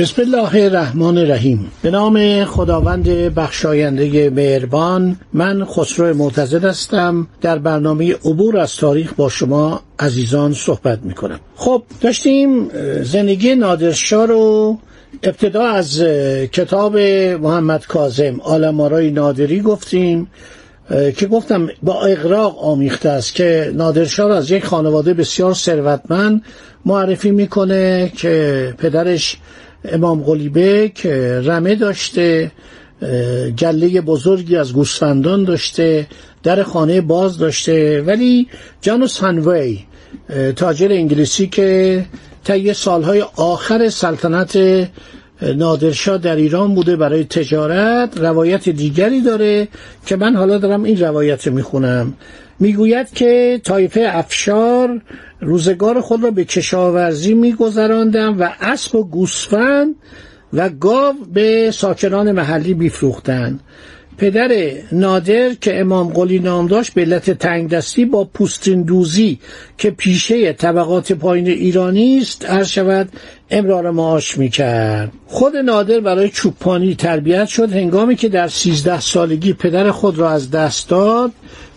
بسم الله الرحمن الرحیم. به نام خداوند بخشاینده مهربان من خسرو معتزد هستم. در برنامه عبور از تاریخ با شما عزیزان صحبت می کنم خب داشتیم زندگی نادرشاه رو ابتدا از کتاب محمد کازم آلمارای نادری گفتیم که گفتم با اقراق آمیخته است که نادرشاه از یک خانواده بسیار ثروتمند معرفی می‌کنه که پدرش امام قلیبه که رمه داشته گله بزرگی از گوسفندان داشته در خانه باز داشته ولی جانوس هنوی تاجر انگلیسی که طی سالهای آخر سلطنت نادرشاه در ایران بوده برای تجارت روایت دیگری داره که من حالا دارم این روایت می‌خونم. می‌گوید که تایفه افشار روزگار خود را به کشاورزی میگذراندند و اسب و گوسفند و گاو به ساکنان محلی میفروختند. پدر نادر که امام قلی نام داشت به علت تنگ دستی با پوستین دوزی که پیشه طبقات پایین ایرانی است هر شود امرار معاش می‌کرد. خود نادر برای چوپانی تربیت شد هنگامی که در سیزده سالگی پدر خود را از دست داد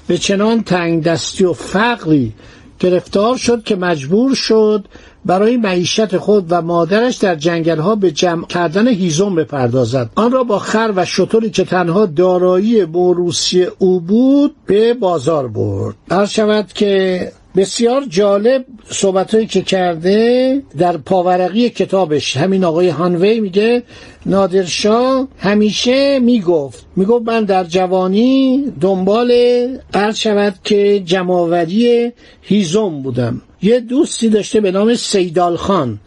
به چنان تنگ دستی و فقری گرفتار شد که مجبور شد برای معیشت خود و مادرش در جنگل ها به جمع کردن هیزم بپردازد. آن را با خر و شطوری که تنها دارایی موروسی او بود به بازار برد. هر شود که بسیار جالب صحبتهایی که کرده در پاورقی کتابش. همین آقای هانوی میگه نادرشاه همیشه می‌گفت می‌گفت من در جوانی دنبال عرض شود که جماوری هیزم بودم. یه دوستی داشته به نام سیدال خان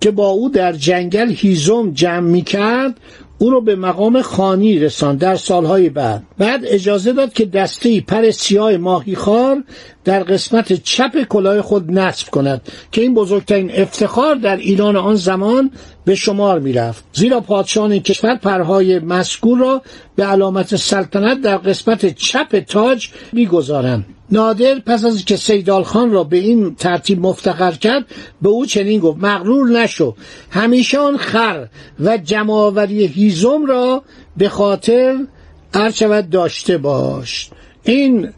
که با او در جنگل هیزم جمع می‌کرد او رو به مقام خانی رساند در سالهای بعد. بعد اجازه داد که دسته پر سیاه ماهیخوار در قسمت چپ کلاه خود نصب کند که این بزرگترین افتخار در ایران آن زمان به شمار می‌رفت. زیرا پادشاهان کشور پرهای مسکور را به علامت سلطنت در قسمت چپ تاج می‌گذارند. نادر پس از که سیدال خان را به این ترتیب مفتخر کرد به او چنین گفت مغرور نشو همیشه آن خر و جمعآوری هیزم را به خاطر شود داشته باش. این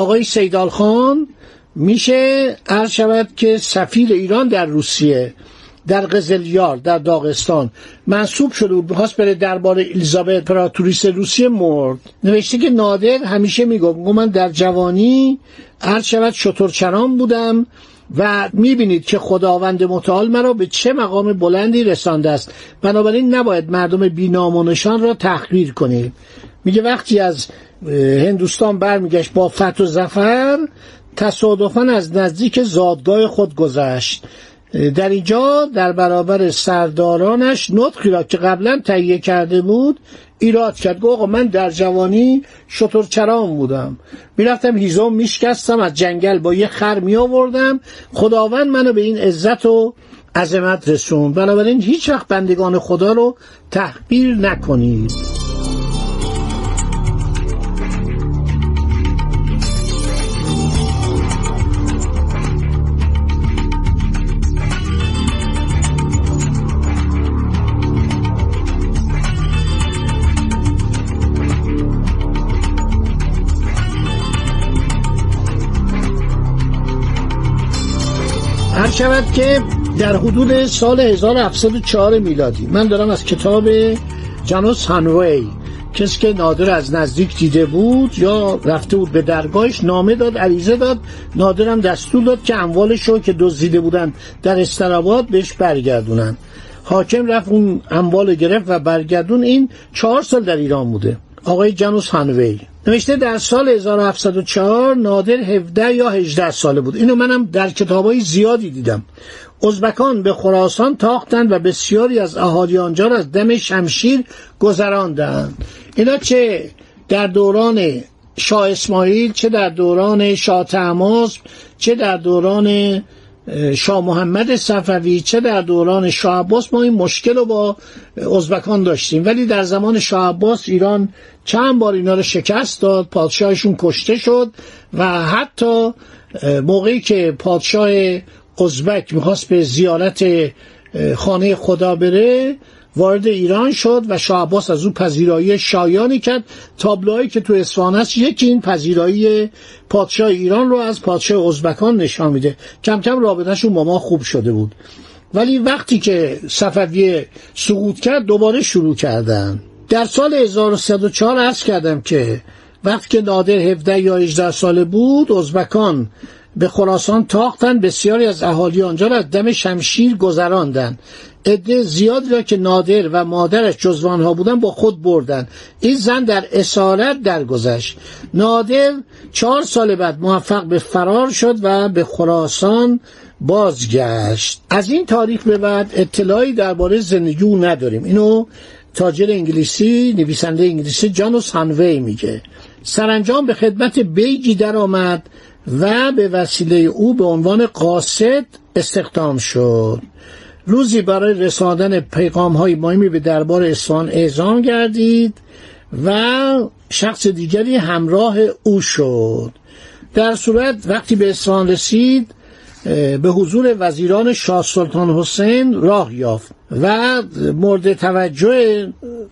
آقای سیدال خان میشه عرض شود که سفیر ایران در روسیه در قزلیار در داغستان. منصوب شده بود بخواست بره دربار الیزابت پراتوریس روسیه مرد. نوشته که نادر همیشه می‌گفت من در جوانی عرض شود شترچران بودم و می‌بینید که خداوند متعال مرا به چه مقام بلندی رسانده است. بنابراین نباید مردم بینامونشان را تحقیر کنید میگه وقتی از هندوستان برمیگشت با فتح و زفر تصادفا از نزدیک زادگاه خود گذشت. در اینجا در برابر سردارانش نطقی را که قبلا تهیه کرده بود ایراد کرد. گفت من در جوانی چرام بودم. می‌رفتم هیزم میشکستم از جنگل با یه خر می آوردم خداوند منو به این عزت و عظمت رسون بنابراین هیچ وقت بندگان خدا رو تحقیر نکنید. هر شود که در حدود سال 1704 میلادی. من دارم از کتاب جانوس هانوی کسی که نادر از نزدیک دیده بود یا رفته بود به درگاهش نامه داد عریضه داد. نادرم دستور داد که اموالش رو که دزدیده بودن در استراباد بهش برگردونن. حاکم رفت اون اموال گرفت و برگردون. این چهار سال در ایران بوده. آقای جانوس هانوی. نوشته در سال 1704 نادر 17 یا 18 ساله بود. اینو منم در کتابای زیادی دیدم. ازبکان به خراسان تاختند و بسیاری از اهالی آنجا را از دم شمشیر گذراندند. اینا چه در دوران شاه اسماعیل چه در دوران شاه تماس چه در دوران شاه محمد صفوی چه در دوران شاه عباس؟ ما این مشکل رو با ازبکان داشتیم. ولی در زمان شاه عباس ایران چند بار اینا رو شکست داد پادشاهشون کشته شد و حتی موقعی که پادشاه ازبک می‌خواست به زیارت خانه خدا بره وارد ایران شد و شاه عباس از او پذیرایی شایانی کرد. تابلوهایی که تو اصفهان هست یکی این پذیرایی پادشاه ایران رو از پادشاه ازبکان نشان میده. کم کم رابطهشون با ما خوب شده بود. ولی وقتی که صفویه سقوط کرد دوباره شروع کردن. در سال 1304 عرض کردم که وقتی که نادر 17 یا 18 ساله بود ازبکان به خراسان تاختن بسیاری از اهالی آنجا را از دم شمشیر گذراندند عده زیادی را که نادر و مادرش جزوانها بودن با خود بردن. این زن در اسارت درگذشت. نادر چهار سال بعد موفق به فرار شد و به خراسان بازگشت. از این تاریخ به بعد اطلاعی درباره زندگی او نداریم. اینو تاجر انگلیسی نویسنده انگلیسی جانوس هانوی میگه. سرانجام به خدمت بیگی درآمد و به وسیله او به عنوان قاصد استخدام شد. روزی برای رساندن پیغام های مهمی به دربار اصفهان اعزام گردید و شخص دیگری همراه او شد. در صورت وقتی به اصفهان رسید به حضور وزیران شاه سلطان حسین راه یافت. و مورد توجه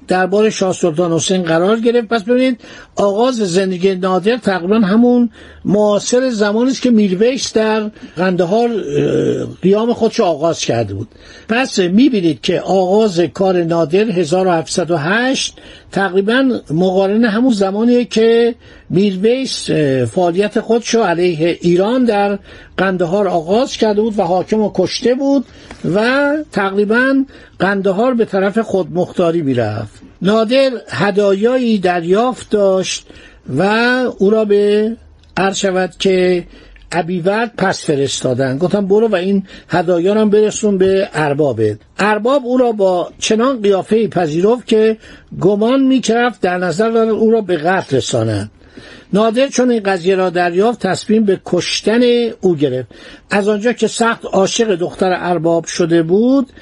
دربار شاه سلطان حسین قرار گرفت. پس ببینید آغاز زندگی نادر تقریبا همون معاصر زمانی است که میرویس در قندهار قیام خودش آغاز کرده بود. پس می‌بینید که آغاز کار نادر 1708 تقریبا مقارن همون زمانیه که میرویس فعالیت خودش علیه ایران در قندهار آغاز کرده بود و حاکم رو کشته بود و تقریبا قندهار به طرف خودمختاری می‌رفت. نادر هدایایی دریافت داشت و او را به عرض شود که ابیورد پس فرستادن. گفتم برو و این هدایا هم برسون به اربابت. ارباب او را با چنان قیافه پذیرفت که گمان می‌کرد در نظر دارد او را به قتل رساند نادر چون این قضیه را دریافت تصمیم به کشتن او گرفت. از آنجا که سخت عاشق دختر ارباب شده بود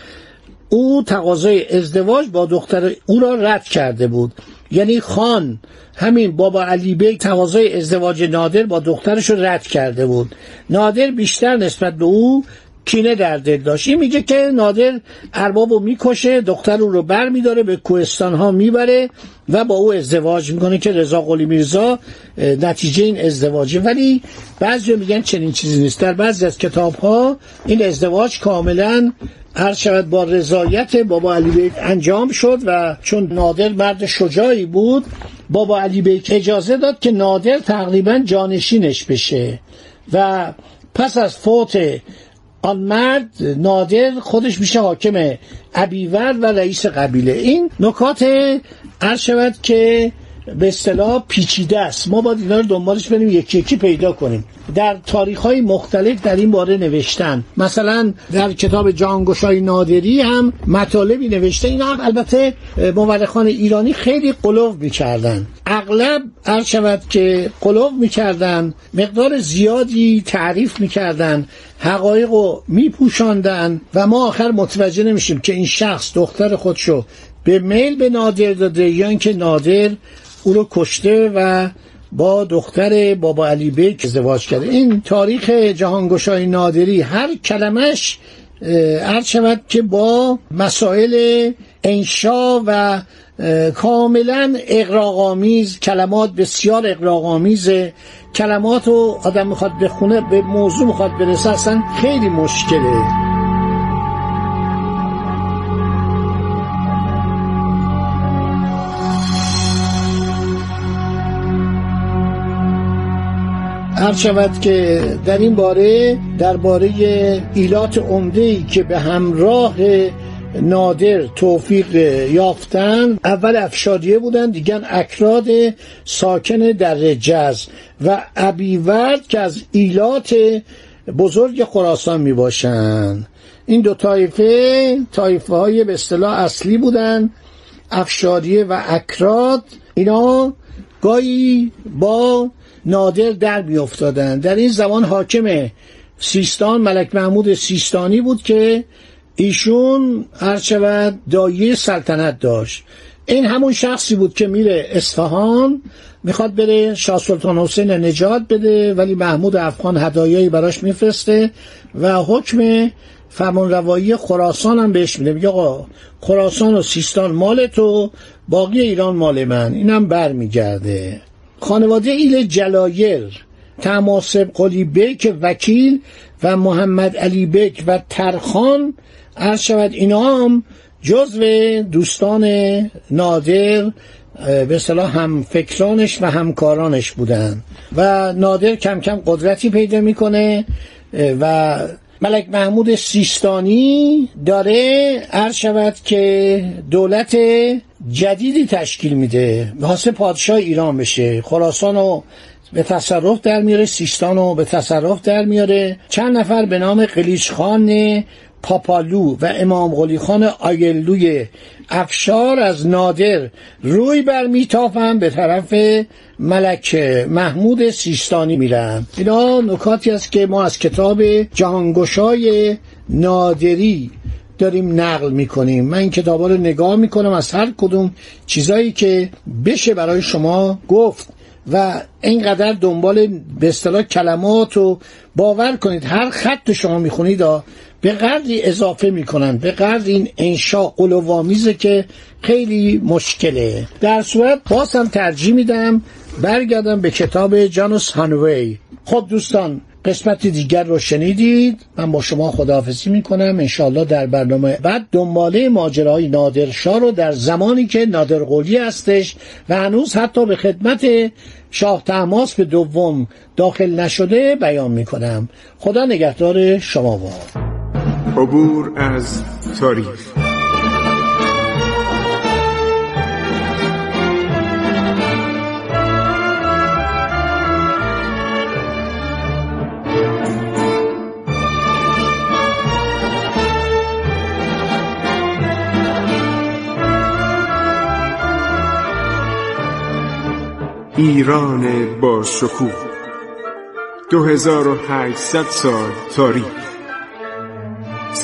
او تقاضای ازدواج با دختر او را رد کرده بود. یعنی خان همین بابا علی بیگ تقاضای ازدواج نادر با دخترش رو رد کرده بود. نادر بیشتر نسبت به او کینه در دل داشت. این میگه که نادر ارباب رو می‌کشه دختر او رو بر میداره به کوهستان ها می‌بره و با او ازدواج می‌کنه که رضا قلی میرزا نتیجه این ازدواجه. ولی بعضی میگن چنین چیزی نیست. در بعضی از کتاب ها این ازدواج کاملا هر شود با رضایت بابا علی بیک انجام شد و چون نادر مرد شجاعی بود بابا علی بیک اجازه داد که نادر تقریبا جانشینش بشه. و پس از فوت آن مرد نادر خودش میشه حاکم ابیورد و رئیس قبیله. این نکات عرض شود که به اصطلاح پیچیده است. ما باید اینا رو دنبالش بریم یکی یکی پیدا کنیم. در تاریخ های مختلف در این باره نوشتن. مثلا در کتاب جانگشای نادری هم مطالبی نوشته. اینا هم البته مورخان ایرانی خیلی قلوب می‌کردن. اغلب هر شود که قلوب می‌کردن مقدار زیادی تعریف می‌کردن حقایق رو میپوشاندن و ما آخر متوجه نمیشیم که این شخص دختر خودشو به میل به نادر داده یا اینکه نادر او رو کشته و با دختر بابا علی بیک ازدواج کرده. این تاریخ جهانگشای نادری هر کلمش شود که با مسائل انشا و کاملا اقراغامیز کلمات بسیار اقراغامیز کلمات رو آدم می‌خواد بخونه به موضوع می‌خواد برسه اصلا خیلی مشکله. هر شود که در این باره درباره ایلات عمده ای که به همراه نادر توفیق یافتن اول افشادیه بودن دیگر اکراد ساکن در جز و ابیورد که از ایلات بزرگ خراسان می باشن این دو طایفه طایفه های به اصطلاح اصلی بودن افشاریه و اکراد. اینا گاهی با نادر در می افتادن در این زمان حاکم سیستان ملک محمود سیستانی بود که ایشون هر شود دایه سلطنت داشت. این همون شخصی بود که میره اصفهان می‌خواد بره شاه سلطان حسین نجات بده ولی محمود افغان هدایایی براش میفرسته و حکم فرمان روایی خراسان هم بهش میده. میگه آقا خراسان و سیستان مال تو باقی ایران مال من. اینم بر میگرده خانواده ایل جلایر تماسب قلی بک وکیل و محمد علی بک و ترخان عرض شود اینا هم جزو دوستان نادر به صلاح هم فکرانش و همکارانش بودن. و نادر کم کم قدرتی پیدا می‌کنه و ملک محمود سیستانی داره عرض شود که دولت جدیدی تشکیل میده. واسه پادشاه ایران بشه. خراسان رو به تصرف در میاره سیستان رو به تصرف در میاره. چند نفر به نام قلیش خان پاپالو و امام قلی خان آیلوی افشار از نادر روی بر میتافن به طرف ملک محمود سیستانی میرن. اینا نکاتی است که ما از کتاب جهانگشای نادری داریم نقل می‌کنیم. من این کتاب رو نگاه می‌کنم از هر کدوم چیزایی که بشه برای شما گفت و اینقدر دنبال به اصطلاح کلمات و باور کنید. هر خط شما می‌خونید به قدری اضافه می‌کنن به قدر این انشاء قلوامیزه که خیلی مشکله. در صورت باز ترجیح میدم برگردم به کتاب جانوس هانوی. خب دوستان قسمت دیگر رو شنیدید. من با شما خداحافظی می‌کنم. انشاءالله در برنامه بعد دنباله ماجرای نادرشاه رو در زمانی که نادر قولی هستش و هنوز حتی به خدمت شاه تماس به دوم داخل نشده بیان می‌کنم. خدا نگهدار شما با عبور از تاریخ. ایران با شکوه. 2800 سال تاریخ.